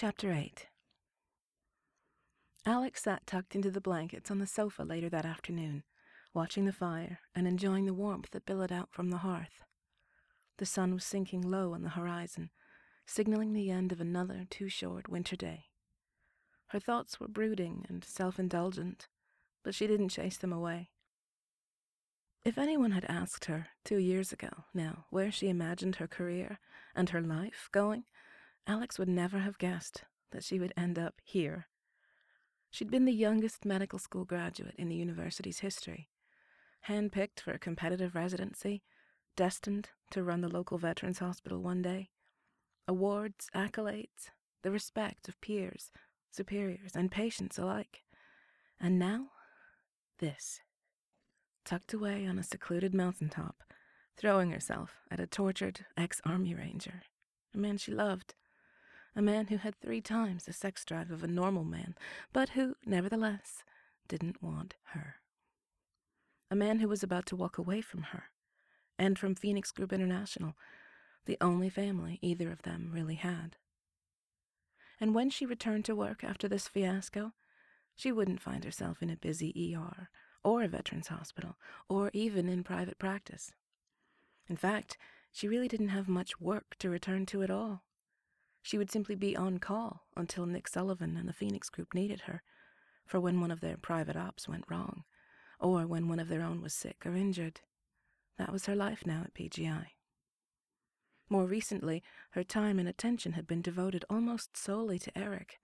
Chapter 8 Alex sat tucked into the blankets on the sofa later that afternoon, watching the fire and enjoying the warmth that billowed out from the hearth. The sun was sinking low on the horizon, signaling the end of another too short winter day. Her thoughts were brooding and self indulgent, but she didn't chase them away. If anyone had asked her two years ago now where she imagined her career and her life going, Alex would never have guessed that she would end up here. She'd been the youngest medical school graduate in the university's history, handpicked for a competitive residency, destined to run the local veterans hospital one day. Awards, accolades, the respect of peers, superiors, and patients alike. And now, this. Tucked away on a secluded mountaintop, throwing herself at a tortured ex army ranger, a man she loved, a man who had three times the sex drive of a normal man, but who, nevertheless, didn't want her. A man who was about to walk away from her, and from Phoenix Group International, the only family either of them really had. And when she returned to work after this fiasco, she wouldn't find herself in a busy ER, or a veterans hospital, or even in private practice. In fact, she really didn't have much work to return to at all. She would simply be on call until Nick Sullivan and the Phoenix Group needed her, for when one of their private ops went wrong, or when one of their own was sick or injured. That was her life now at PGI. More recently, her time and attention had been devoted almost solely to Erik,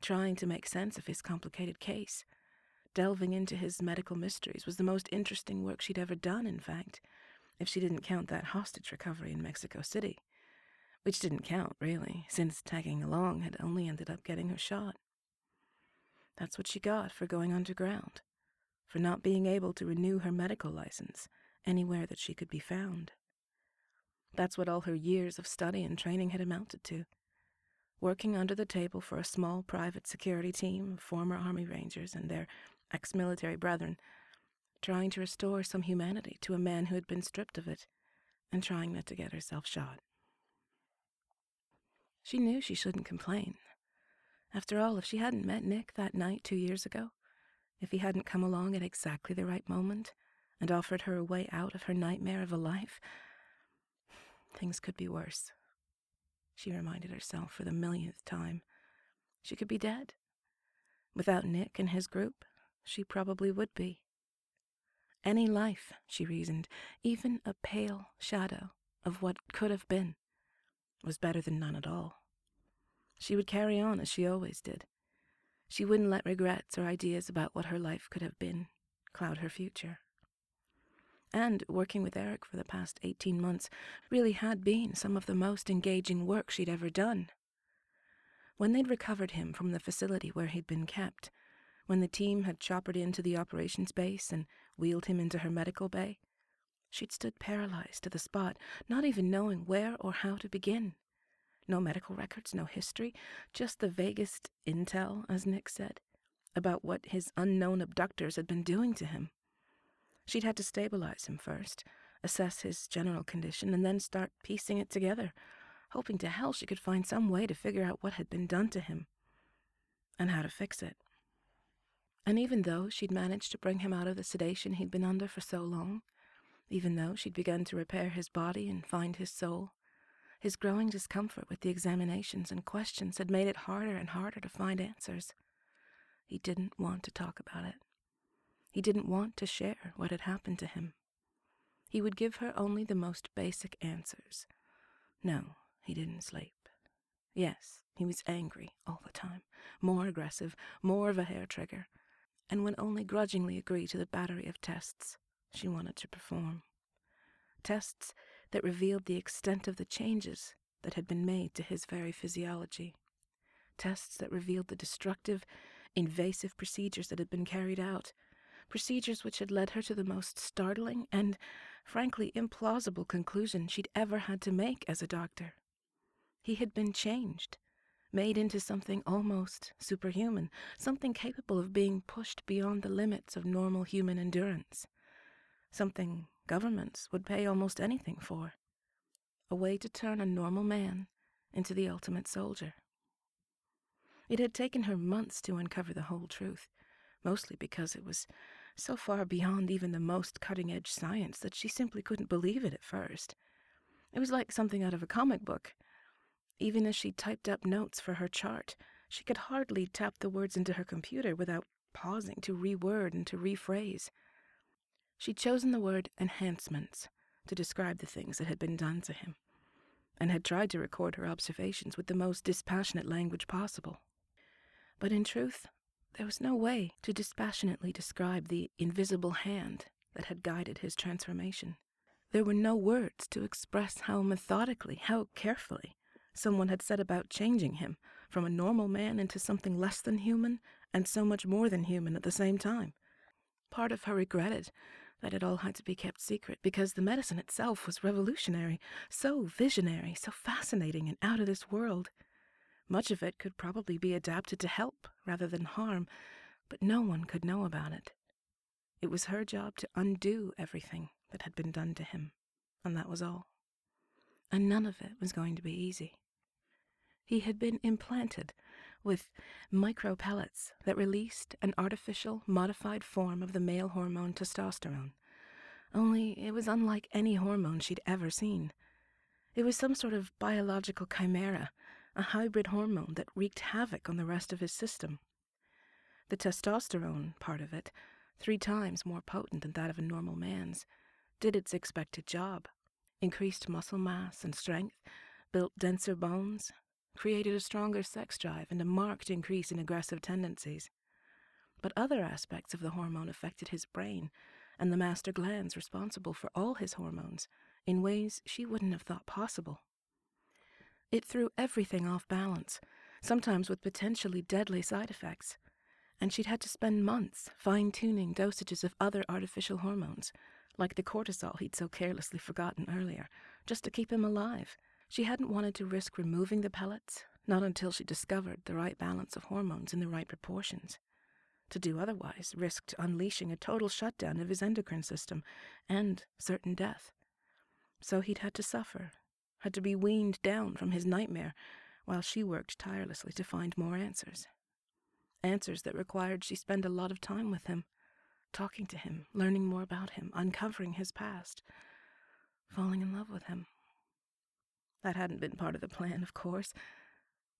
trying to make sense of his complicated case. Delving into his medical mysteries was the most interesting work she'd ever done, in fact, if she didn't count that hostage recovery in Mexico City. Which didn't count, really, since tagging along had only ended up getting her shot. That's what she got for going underground, for not being able to renew her medical license anywhere that she could be found. That's what all her years of study and training had amounted to. Working under the table for a small private security team of former Army Rangers and their ex military brethren, trying to restore some humanity to a man who had been stripped of it, and trying not to get herself shot. She knew she shouldn't complain. After all, if she hadn't met Nick that night two years ago, if he hadn't come along at exactly the right moment and offered her a way out of her nightmare of a life, Things could be worse. She reminded herself for the millionth time. She could be dead. Without Nick and his group, she probably would be. Any life, she reasoned, even a pale shadow of what could have been, was better than none at all. She would carry on as she always did. She wouldn't let regrets or ideas about what her life could have been cloud her future and working with Erik for the past 18 months really had been some of the most engaging work she'd ever done. When they'd recovered him from the facility where he'd been kept, when the team had choppered into the operations base and wheeled him into her medical bay, she'd stood paralyzed to the spot, not even knowing where or how to begin. No medical records, no history, just the vaguest intel, as Nick said, about what his unknown abductors had been doing to him. She'd had to stabilize him first, assess his general condition, and then start piecing it together, hoping to hell she could find some way to figure out what had been done to him and how to fix it. And even though she'd managed to bring him out of the sedation he'd been under for so long, even though she'd begun to repair his body and find his soul, his growing discomfort with the examinations and questions had made it harder and harder to find answers. He didn't want to talk about it. He didn't want to share what had happened to him. He would give her only the most basic answers. No, he didn't sleep. Yes, he was angry all the time, more aggressive, more of a hair trigger, and would only grudgingly agree to the battery of tests she wanted to perform. Tests that revealed the extent of the changes that had been made to his very physiology. Tests that revealed the destructive, invasive procedures that had been carried out procedures which had led her to the most startling and, frankly, implausible conclusion she'd ever had to make as a doctor. He had been changed, made into something almost superhuman, something capable of being pushed beyond the limits of normal human endurance, something governments would pay almost anything for. A way to turn a normal man into the ultimate soldier. It had taken her months to uncover the whole truth, mostly because it was so far beyond even the most cutting edge science that she simply couldn't believe it at first. It was like something out of a comic book. Even as she typed up notes for her chart, she could hardly tap the words into her computer without pausing to reword and to rephrase. She'd chosen the word enhancements to describe the things that had been done to him, and had tried to record her observations with the most dispassionate language possible. But in truth, there was no way to dispassionately describe the invisible hand that had guided his transformation. There were no words to express how methodically, how carefully, someone had set about changing him from a normal man into something less than human and so much more than human at the same time. Part of her regretted that it all had to be kept secret because the medicine itself was revolutionary, so visionary, so fascinating and out of this world. Much of it could probably be adapted to help rather than harm, but no one could know about it. It was her job to undo everything that had been done to him, and that was all. And none of it was going to be easy. He had been implanted with micro pellets that released an artificial, modified form of the male hormone testosterone. Only it was unlike any hormone she'd ever seen. It was some sort of biological chimera a hybrid hormone that wreaked havoc on the rest of his system. The testosterone part of it, three times more potent than that of a normal man's, did its expected job increased muscle mass and strength, built denser bones, created a stronger sex drive, and a marked increase in aggressive tendencies. But other aspects of the hormone affected his brain and the master glands responsible for all his hormones in ways she wouldn't have thought possible. It threw everything off balance, sometimes with potentially deadly side effects. And she'd had to spend months fine tuning dosages of other artificial hormones, like the cortisol he'd so carelessly forgotten earlier, just to keep him alive. She hadn't wanted to risk removing the pellets, not until she discovered the right balance of hormones in the right proportions. To do otherwise risked unleashing a total shutdown of his endocrine system and certain death. So he'd had to suffer had to be weaned down from his nightmare while she worked tirelessly to find more answers. Answers that required she spend a lot of time with him, talking to him, learning more about him, uncovering his past, falling in love with him. That hadn't been part of the plan, of course,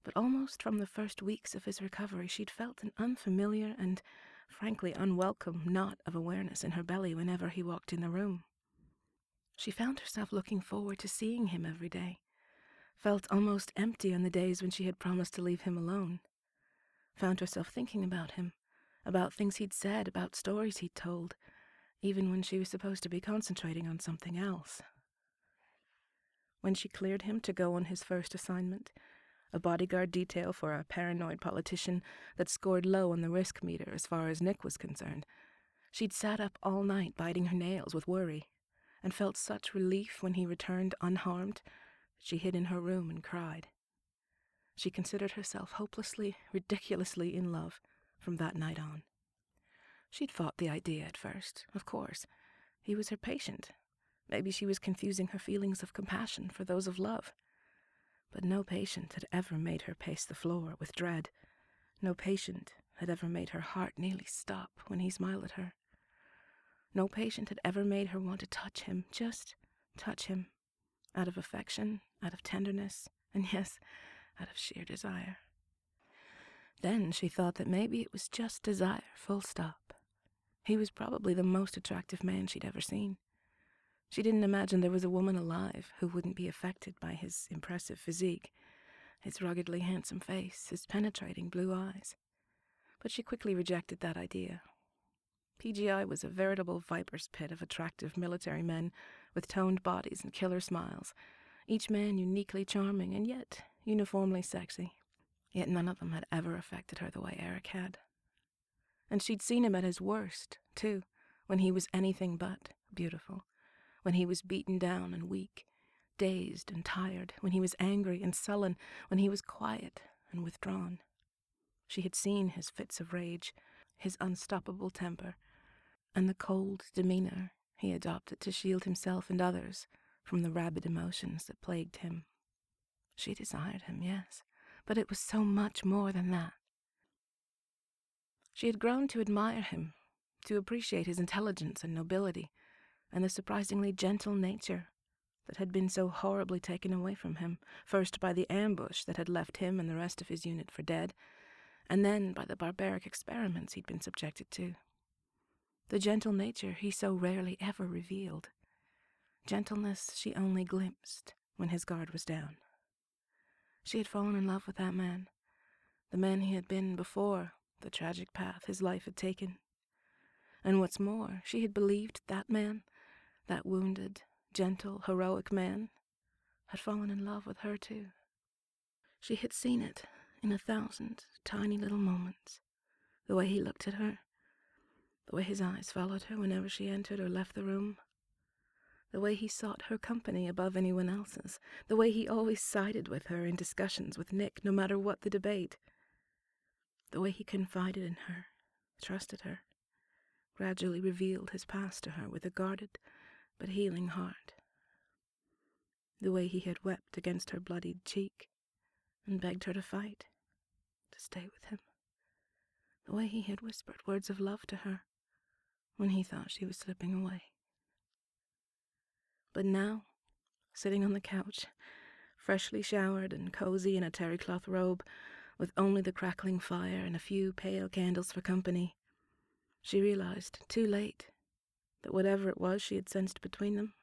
but almost from the first weeks of his recovery, she'd felt an unfamiliar and frankly unwelcome knot of awareness in her belly whenever he walked in the room. She found herself looking forward to seeing him every day, felt almost empty on the days when she had promised to leave him alone, found herself thinking about him, about things he'd said, about stories he'd told, even when she was supposed to be concentrating on something else. When she cleared him to go on his first assignment, a bodyguard detail for a paranoid politician that scored low on the risk meter as far as Nick was concerned, she'd sat up all night biting her nails with worry and felt such relief when he returned unharmed that she hid in her room and cried. She considered herself hopelessly, ridiculously in love from that night on. She'd fought the idea at first, of course. He was her patient. Maybe she was confusing her feelings of compassion for those of love. But no patient had ever made her pace the floor with dread. No patient had ever made her heart nearly stop when he smiled at her. No patient had ever made her want to touch him, just touch him, out of affection, out of tenderness, and yes, out of sheer desire. Then she thought that maybe it was just desire, full stop. He was probably the most attractive man she'd ever seen. She didn't imagine there was a woman alive who wouldn't be affected by his impressive physique, his ruggedly handsome face, his penetrating blue eyes. But she quickly rejected that idea PGI was a veritable viper's pit of attractive military men with toned bodies and killer smiles, each man uniquely charming and yet uniformly sexy. Yet none of them had ever affected her the way Erik had. And she'd seen him at his worst, too, when he was anything but beautiful, when he was beaten down and weak, dazed and tired, when he was angry and sullen, when he was quiet and withdrawn. She had seen his fits of rage, his unstoppable temper, and the cold demeanor he adopted to shield himself and others from the rabid emotions that plagued him. She desired him, yes, but it was so much more than that. She had grown to admire him, to appreciate his intelligence and nobility, and the surprisingly gentle nature that had been so horribly taken away from him, first by the ambush that had left him and the rest of his unit for dead, and then by the barbaric experiments he'd been subjected to. The gentle nature he so rarely ever revealed. Gentleness she only glimpsed when his guard was down. She had fallen in love with that man, the man he had been before the tragic path his life had taken. And what's more, she had believed that man, that wounded, gentle, heroic man, had fallen in love with her too. She had seen it in a thousand tiny little moments the way he looked at her, the way his eyes followed her whenever she entered or left the room, the way he sought her company above anyone else's, the way he always sided with her in discussions with Nick, no matter what the debate, the way he confided in her, trusted her, gradually revealed his past to her with a guarded but healing heart, the way he had wept against her bloodied cheek and begged her to fight, to stay with him, the way he had whispered words of love to her when he thought she was slipping away. But now, sitting on the couch, freshly showered and cozy in a terry cloth robe, with only the crackling fire and a few pale candles for company, she realized, too late, that whatever it was she had sensed between them,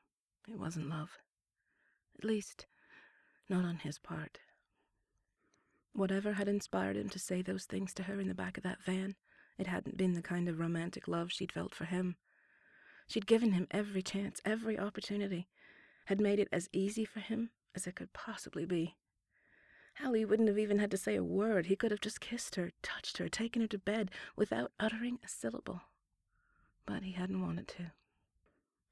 it wasn't love. At least, not on his part. Whatever had inspired him to say those things to her in the back of that van, it hadn't been the kind of romantic love she'd felt for him. She'd given him every chance, every opportunity, had made it as easy for him as it could possibly be. Hell, he wouldn't have even had to say a word. He could have just kissed her, touched her, taken her to bed without uttering a syllable. But he hadn't wanted to.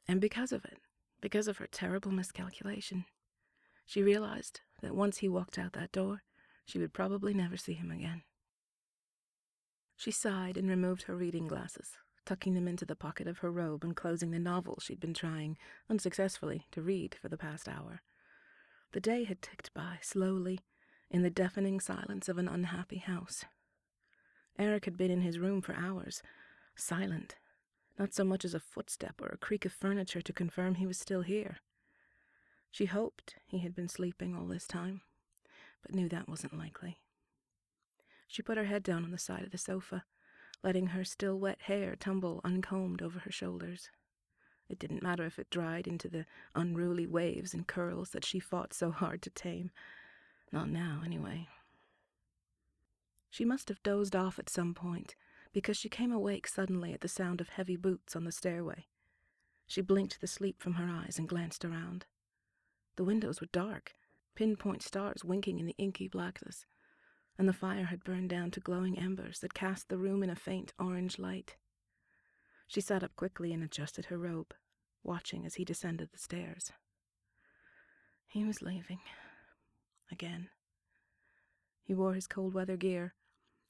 And because of it, because of her terrible miscalculation, she realized that once he walked out that door, she would probably never see him again. She sighed and removed her reading glasses, tucking them into the pocket of her robe and closing the novel she'd been trying, unsuccessfully, to read for the past hour. The day had ticked by slowly, in the deafening silence of an unhappy house. Erik had been in his room for hours, silent, not so much as a footstep or a creak of furniture to confirm he was still here. She hoped he had been sleeping all this time, but knew that wasn't likely. She put her head down on the side of the sofa letting her still wet hair tumble uncombed over her shoulders. It didn't matter if it dried into the unruly waves and curls that she fought so hard to tame. Not now, anyway. She must have dozed off at some point, because she came awake suddenly at the sound of heavy boots on the stairway. She blinked the sleep from her eyes and glanced around. The windows were dark, pinpoint stars winking in the inky blackness and the fire had burned down to glowing embers that cast the room in a faint orange light. She sat up quickly and adjusted her robe, watching as he descended the stairs. He was leaving. Again. He wore his cold weather gear,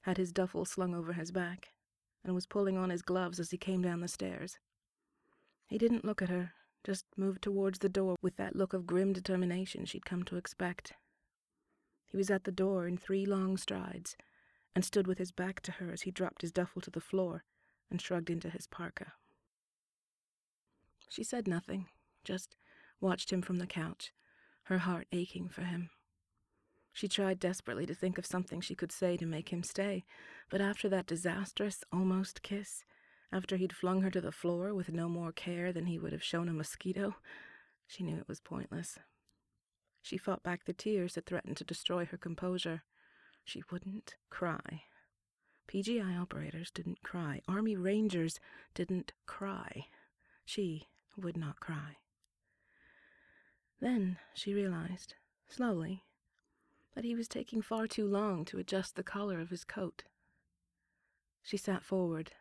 had his duffel slung over his back, and was pulling on his gloves as he came down the stairs. He didn't look at her, just moved towards the door with that look of grim determination she'd come to expect. He was at the door in three long strides, and stood with his back to her as he dropped his duffel to the floor and shrugged into his parka. She said nothing, just watched him from the couch, her heart aching for him. She tried desperately to think of something she could say to make him stay, but after that disastrous, almost kiss, after he'd flung her to the floor with no more care than he would have shown a mosquito, she knew it was pointless. She fought back the tears that threatened to destroy her composure. She wouldn't cry. PGI operators didn't cry. Army Rangers didn't cry. She would not cry. Then she realized, slowly, that he was taking far too long to adjust the collar of his coat. She sat forward,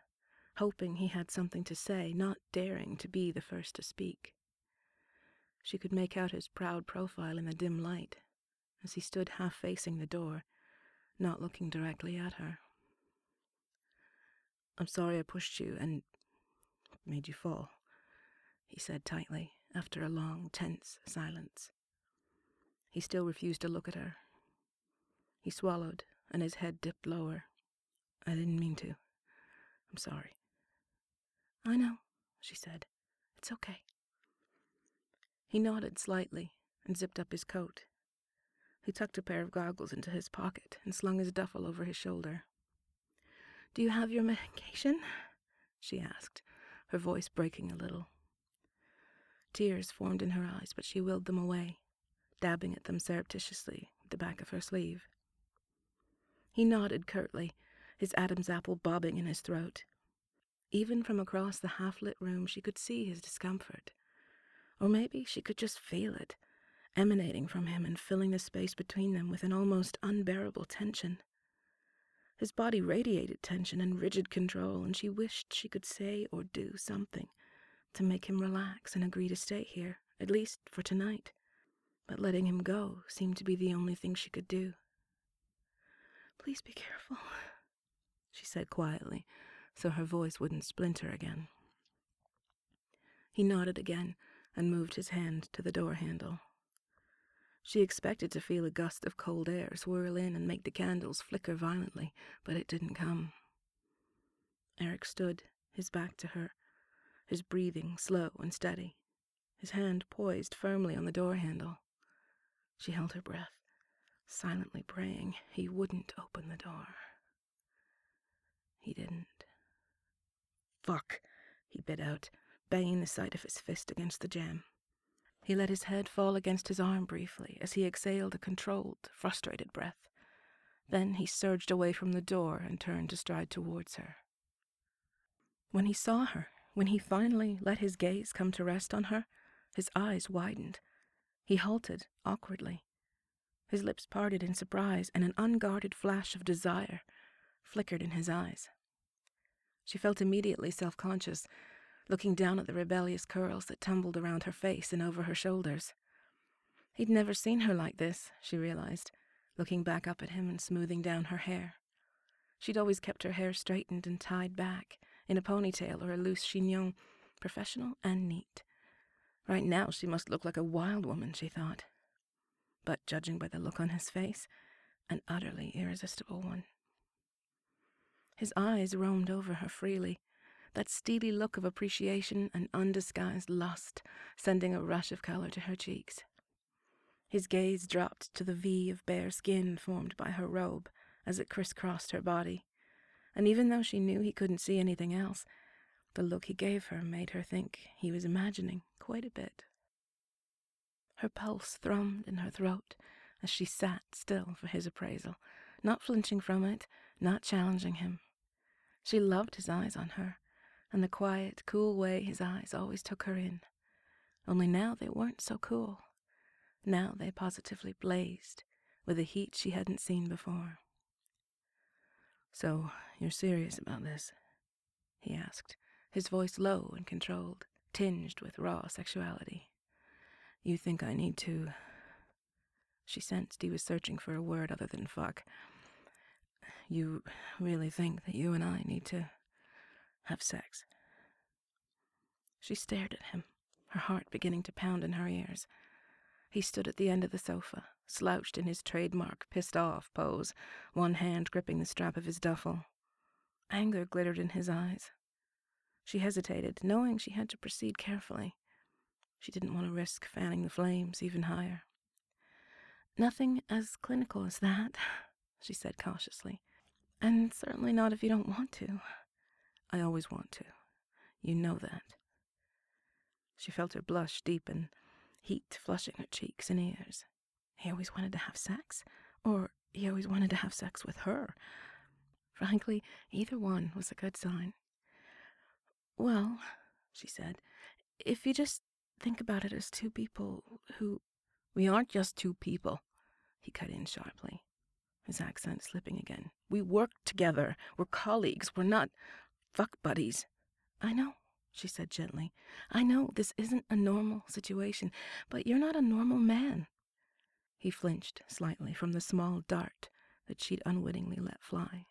hoping he had something to say, not daring to be the first to speak. She could make out his proud profile in the dim light as he stood half facing the door, not looking directly at her. I'm sorry I pushed you and made you fall, he said tightly after a long, tense silence. He still refused to look at her. He swallowed, and his head dipped lower. I didn't mean to. I'm sorry. I know, she said. It's okay. He nodded slightly and zipped up his coat. He tucked a pair of goggles into his pocket and slung his duffel over his shoulder. Do you have your medication? she asked, her voice breaking a little. Tears formed in her eyes, but she willed them away, dabbing at them surreptitiously with the back of her sleeve. He nodded curtly, his Adam's apple bobbing in his throat. Even from across the half lit room, she could see his discomfort. Or maybe she could just feel it, emanating from him and filling the space between them with an almost unbearable tension. His body radiated tension and rigid control, and she wished she could say or do something to make him relax and agree to stay here, at least for tonight. But letting him go seemed to be the only thing she could do. Please be careful, she said quietly, so her voice wouldn't splinter again. He nodded again and moved his hand to the door handle. She expected to feel a gust of cold air swirl in and make the candles flicker violently, but it didn't come. Erik stood, his back to her, his breathing slow and steady, his hand poised firmly on the door handle. She held her breath, silently praying he wouldn't open the door. He didn't. Fuck, he bit out, banging the side of his fist against the jamb. He let his head fall against his arm briefly as he exhaled a controlled, frustrated breath. Then he surged away from the door and turned to stride towards her. When he saw her, when he finally let his gaze come to rest on her, his eyes widened. He halted awkwardly. His lips parted in surprise, and an unguarded flash of desire flickered in his eyes. She felt immediately self conscious, looking down at the rebellious curls that tumbled around her face and over her shoulders. He'd never seen her like this, she realized, looking back up at him and smoothing down her hair. She'd always kept her hair straightened and tied back, in a ponytail or a loose chignon, professional and neat. Right now she must look like a wild woman, she thought. But judging by the look on his face, an utterly irresistible one. His eyes roamed over her freely, that steely look of appreciation and undisguised lust sending a rush of color to her cheeks. His gaze dropped to the V of bare skin formed by her robe as it crisscrossed her body, and even though she knew he couldn't see anything else, the look he gave her made her think he was imagining quite a bit. Her pulse thrummed in her throat as she sat still for his appraisal, not flinching from it, not challenging him. She loved his eyes on her, and the quiet, cool way his eyes always took her in. Only now they weren't so cool. Now they positively blazed with a heat she hadn't seen before. So, you're serious about this? he asked, his voice low and controlled, tinged with raw sexuality. You think I need to. She sensed he was searching for a word other than fuck. You really think that you and I need to have sex? She stared at him, her heart beginning to pound in her ears. He stood at the end of the sofa, slouched in his trademark pissed off pose, one hand gripping the strap of his duffel. Anger glittered in his eyes. She hesitated, knowing she had to proceed carefully. She didn't want to risk fanning the flames even higher. Nothing as clinical as that, she said cautiously. And certainly not if you don't want to. I always want to. You know that. She felt her blush deepen, heat flushing her cheeks and ears. He always wanted to have sex, or he always wanted to have sex with her. Frankly, either one was a good sign. Well, she said, if you just think about it as two people who. We aren't just two people, he cut in sharply his accent slipping again. We work together. We're colleagues. We're not fuck buddies. I know, she said gently. I know this isn't a normal situation, but you're not a normal man. He flinched slightly from the small dart that she'd unwittingly let fly.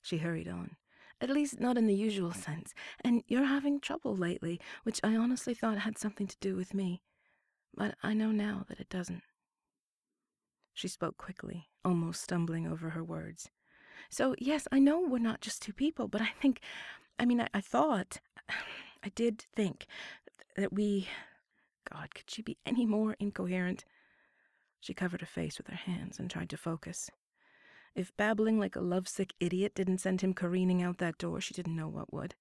She hurried on. At least not in the usual sense. And you're having trouble lately, which I honestly thought had something to do with me. But I know now that it doesn't. She spoke quickly, almost stumbling over her words. So, yes, I know we're not just two people, but I think, I mean, I, I thought, I did think that we. God, could she be any more incoherent? She covered her face with her hands and tried to focus. If babbling like a lovesick idiot didn't send him careening out that door, she didn't know what would.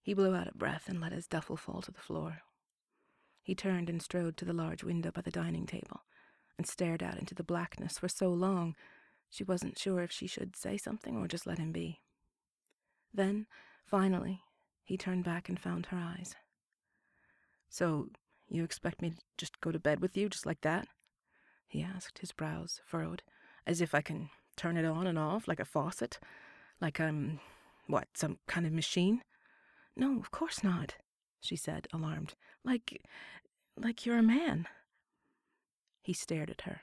He blew out a breath and let his duffel fall to the floor. He turned and strode to the large window by the dining table and stared out into the blackness for so long she wasn't sure if she should say something or just let him be. Then, finally, he turned back and found her eyes. So, you expect me to just go to bed with you, just like that? He asked, his brows furrowed, as if I can turn it on and off like a faucet? Like I'm, what, some kind of machine? No, of course not, she said, alarmed. Like, like you're a man. He stared at her.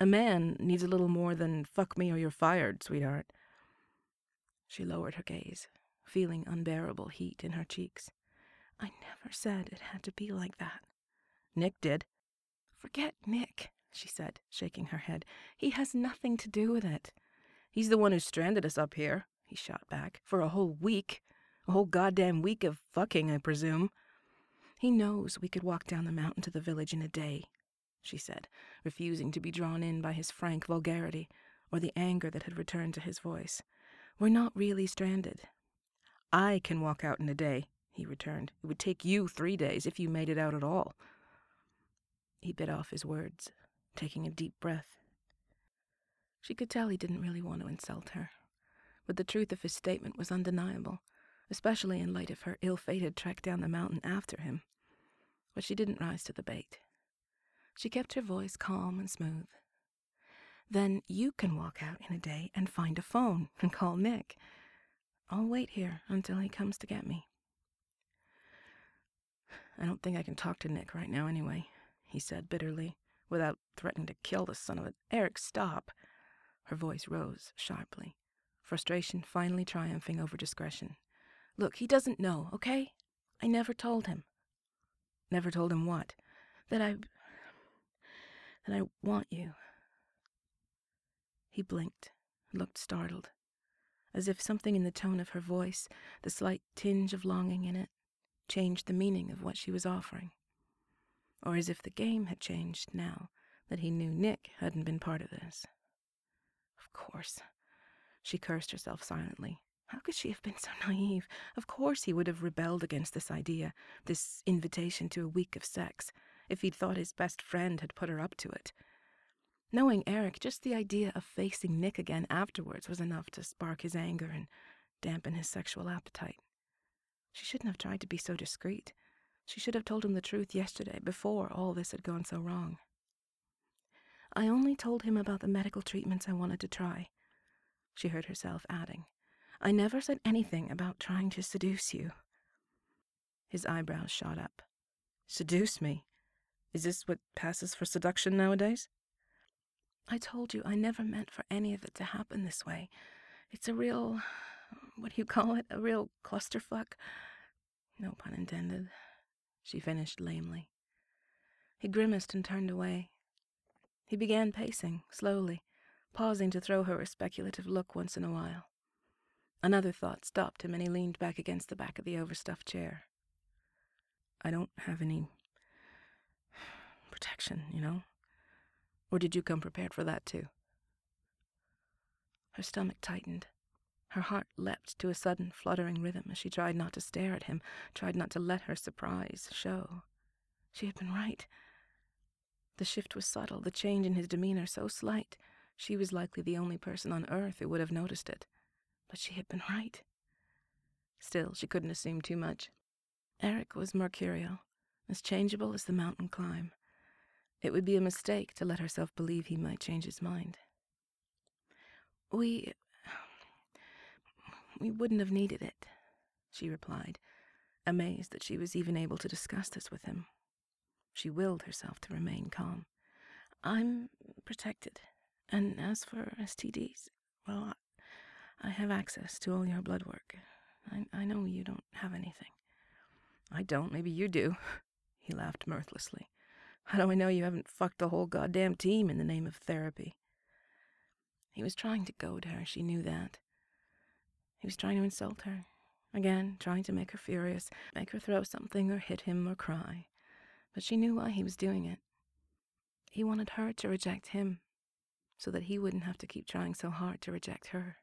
A man needs a little more than fuck me or you're fired, sweetheart. She lowered her gaze, feeling unbearable heat in her cheeks. I never said it had to be like that. Nick did. Forget Nick, she said, shaking her head. He has nothing to do with it. He's the one who stranded us up here, he shot back, for a whole week. A whole goddamn week of fucking, I presume. He knows we could walk down the mountain to the village in a day, she said, refusing to be drawn in by his frank vulgarity or the anger that had returned to his voice. We're not really stranded. I can walk out in a day, he returned. It would take you three days if you made it out at all. He bit off his words, taking a deep breath. She could tell he didn't really want to insult her, but the truth of his statement was undeniable, especially in light of her ill fated trek down the mountain after him. But she didn't rise to the bait. She kept her voice calm and smooth. Then you can walk out in a day and find a phone and call Nick. I'll wait here until he comes to get me. I don't think I can talk to Nick right now anyway, he said bitterly, without threatening to kill the son of a. Erik, stop! Her voice rose sharply, frustration finally triumphing over discretion. Look, he doesn't know, okay? I never told him. Never told him what? That I. that I want you. He blinked, looked startled, as if something in the tone of her voice, the slight tinge of longing in it, changed the meaning of what she was offering. Or as if the game had changed now that he knew Nick hadn't been part of this. Of course. She cursed herself silently. How could she have been so naive? Of course he would have rebelled against this idea, this invitation to a week of sex, if he'd thought his best friend had put her up to it. Knowing Erik, just the idea of facing Nick again afterwards was enough to spark his anger and dampen his sexual appetite. She shouldn't have tried to be so discreet. She should have told him the truth yesterday, before all this had gone so wrong. I only told him about the medical treatments I wanted to try, she heard herself adding. I never said anything about trying to seduce you. His eyebrows shot up. Seduce me? Is this what passes for seduction nowadays? I told you I never meant for any of it to happen this way. It's a real what do you call it? A real clusterfuck? No pun intended. She finished lamely. He grimaced and turned away. He began pacing, slowly, pausing to throw her a speculative look once in a while. Another thought stopped him, and he leaned back against the back of the overstuffed chair. I don't have any protection, you know? Or did you come prepared for that, too? Her stomach tightened. Her heart leapt to a sudden fluttering rhythm as she tried not to stare at him, tried not to let her surprise show. She had been right. The shift was subtle, the change in his demeanor so slight, she was likely the only person on earth who would have noticed it. But she had been right. Still, she couldn't assume too much. Erik was mercurial, as changeable as the mountain climb. It would be a mistake to let herself believe he might change his mind. We we wouldn't have needed it, she replied, amazed that she was even able to discuss this with him. She willed herself to remain calm. I'm protected, and as for STDs, well, I have access to all your blood work. I, I know you don't have anything. I don't, maybe you do. He laughed mirthlessly. How do I know you haven't fucked the whole goddamn team in the name of therapy? He was trying to goad her, she knew that. He was trying to insult her, again, trying to make her furious, make her throw something or hit him or cry. But she knew why he was doing it. He wanted her to reject him, so that he wouldn't have to keep trying so hard to reject her.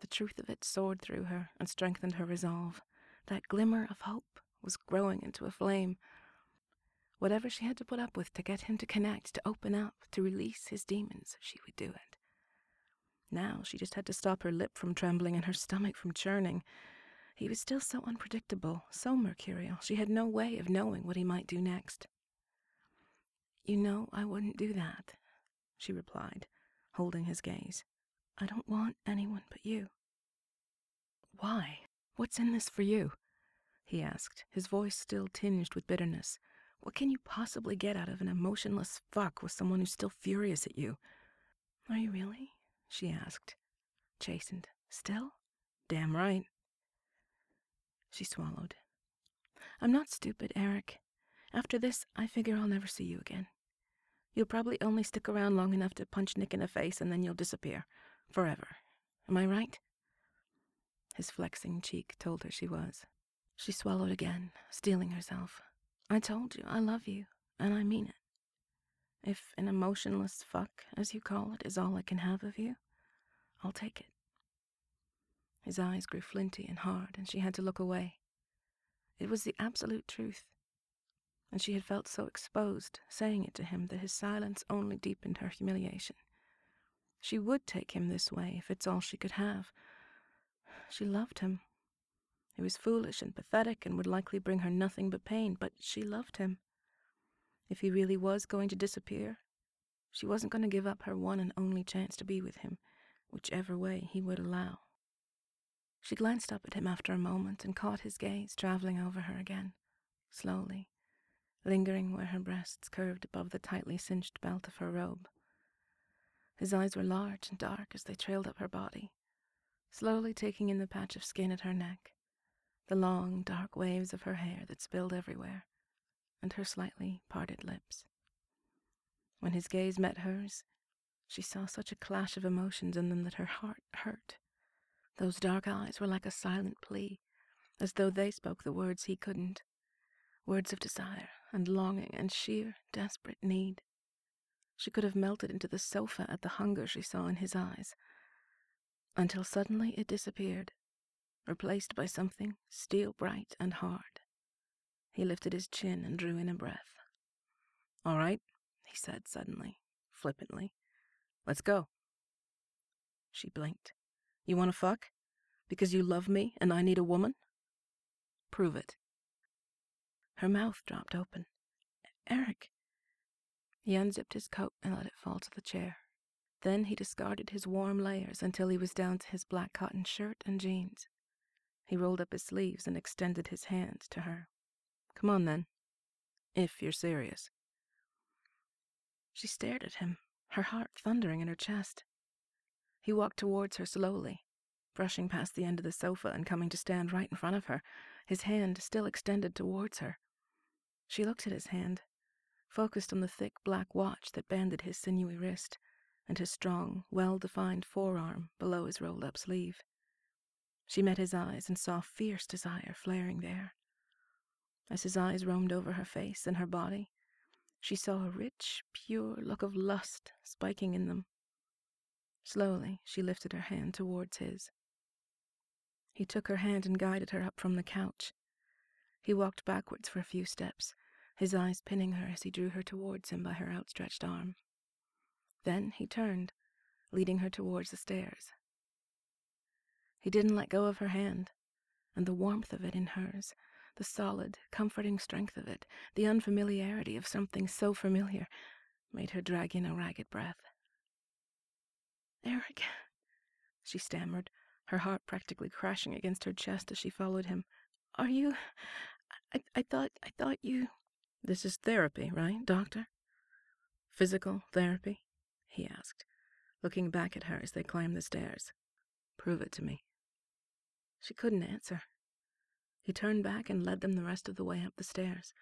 The truth of it soared through her and strengthened her resolve. That glimmer of hope was growing into a flame. Whatever she had to put up with to get him to connect, to open up, to release his demons, she would do it. Now she just had to stop her lip from trembling and her stomach from churning. He was still so unpredictable, so mercurial, she had no way of knowing what he might do next. You know I wouldn't do that, she replied, holding his gaze. I don't want anyone but you. Why? What's in this for you? he asked, his voice still tinged with bitterness. What can you possibly get out of an emotionless fuck with someone who's still furious at you? Are you really? She asked, chastened. Still? Damn right. She swallowed. I'm not stupid, Erik. After this, I figure I'll never see you again. You'll probably only stick around long enough to punch Nick in the face and then you'll disappear. Forever. Am I right? His flexing cheek told her she was. She swallowed again, steeling herself. I told you I love you, and I mean it. If an emotionless fuck, as you call it, is all I can have of you, I'll take it. His eyes grew flinty and hard, and she had to look away. It was the absolute truth, and she had felt so exposed saying it to him that his silence only deepened her humiliation. She would take him this way if it's all she could have. She loved him. He was foolish and pathetic and would likely bring her nothing but pain, but she loved him. If he really was going to disappear, she wasn't going to give up her one and only chance to be with him, whichever way he would allow. She glanced up at him after a moment and caught his gaze traveling over her again, slowly, lingering where her breasts curved above the tightly cinched belt of her robe. His eyes were large and dark as they trailed up her body, slowly taking in the patch of skin at her neck, the long, dark waves of her hair that spilled everywhere, and her slightly parted lips. When his gaze met hers, she saw such a clash of emotions in them that her heart hurt. Those dark eyes were like a silent plea, as though they spoke the words he couldn't words of desire and longing and sheer, desperate need. She could have melted into the sofa at the hunger she saw in his eyes, until suddenly it disappeared, replaced by something steel bright and hard. He lifted his chin and drew in a breath. All right, he said suddenly, flippantly. Let's go. She blinked. You want to fuck? Because you love me and I need a woman? Prove it. Her mouth dropped open. Erik. He unzipped his coat and let it fall to the chair. Then he discarded his warm layers until he was down to his black cotton shirt and jeans. He rolled up his sleeves and extended his hand to her. Come on, then. If you're serious. She stared at him, her heart thundering in her chest. He walked towards her slowly, brushing past the end of the sofa and coming to stand right in front of her, his hand still extended towards her. She looked at his hand, focused on the thick black watch that banded his sinewy wrist and his strong, well defined forearm below his rolled up sleeve. She met his eyes and saw fierce desire flaring there. As his eyes roamed over her face and her body, she saw a rich, pure look of lust spiking in them. Slowly, she lifted her hand towards his. He took her hand and guided her up from the couch. He walked backwards for a few steps, his eyes pinning her as he drew her towards him by her outstretched arm. Then he turned, leading her towards the stairs. He didn't let go of her hand, and the warmth of it in hers, the solid, comforting strength of it, the unfamiliarity of something so familiar, made her drag in a ragged breath. Erik, she stammered, her heart practically crashing against her chest as she followed him. Are you. I, I thought. I thought you. This is therapy, right, Doctor? Physical therapy? he asked, looking back at her as they climbed the stairs. Prove it to me. She couldn't answer. He turned back and led them the rest of the way up the stairs,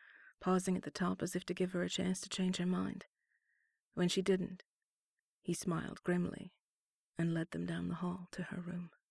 pausing at the top as if to give her a chance to change her mind. When she didn't, He smiled grimly and led them down the hall to her room.